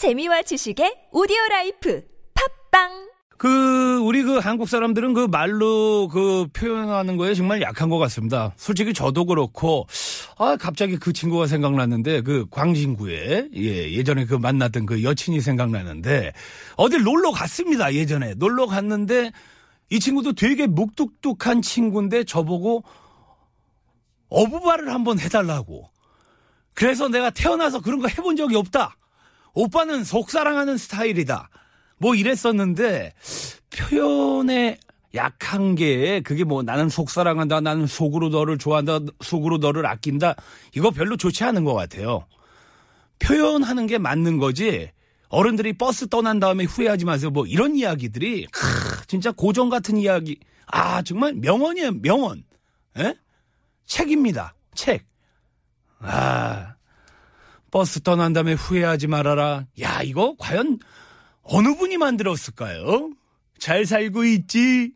재미와 지식의 오디오 라이프 팟빵 그 우리 그 한국 사람들은 그 말로 그 표현하는 거에 정말 약한 것 같습니다. 솔직히 저도 그렇고 아 갑자기 그 친구가 생각났는데 그 광진구에 예 예전에 그 만났던 그 여친이 생각나는데 어딜 놀러 갔습니다 예전에 놀러 갔는데 이 친구도 되게 무뚝뚝한 친구인데 저보고 어부바를 한번 해달라고 그래서 내가 태어나서 그런 거 해본 적이 없다. 오빠는 속사랑하는 스타일이다. 뭐 이랬었는데 표현에 약한 게 그게 뭐 나는 속사랑한다 나는 속으로 너를 좋아한다 속으로 너를 아낀다 이거 별로 좋지 않은 것 같아요. 표현하는 게 맞는 거지 어른들이 버스 떠난 다음에 후회하지 마세요. 뭐 이런 이야기들이 크, 진짜 고전 같은 이야기. 아 정말 명언이에요 명언. 에? 책입니다 책 아 버스 떠난 다음에 후회하지 말아라 야 이거 과연 어느 분이 만들었을까요? 잘 살고 있지?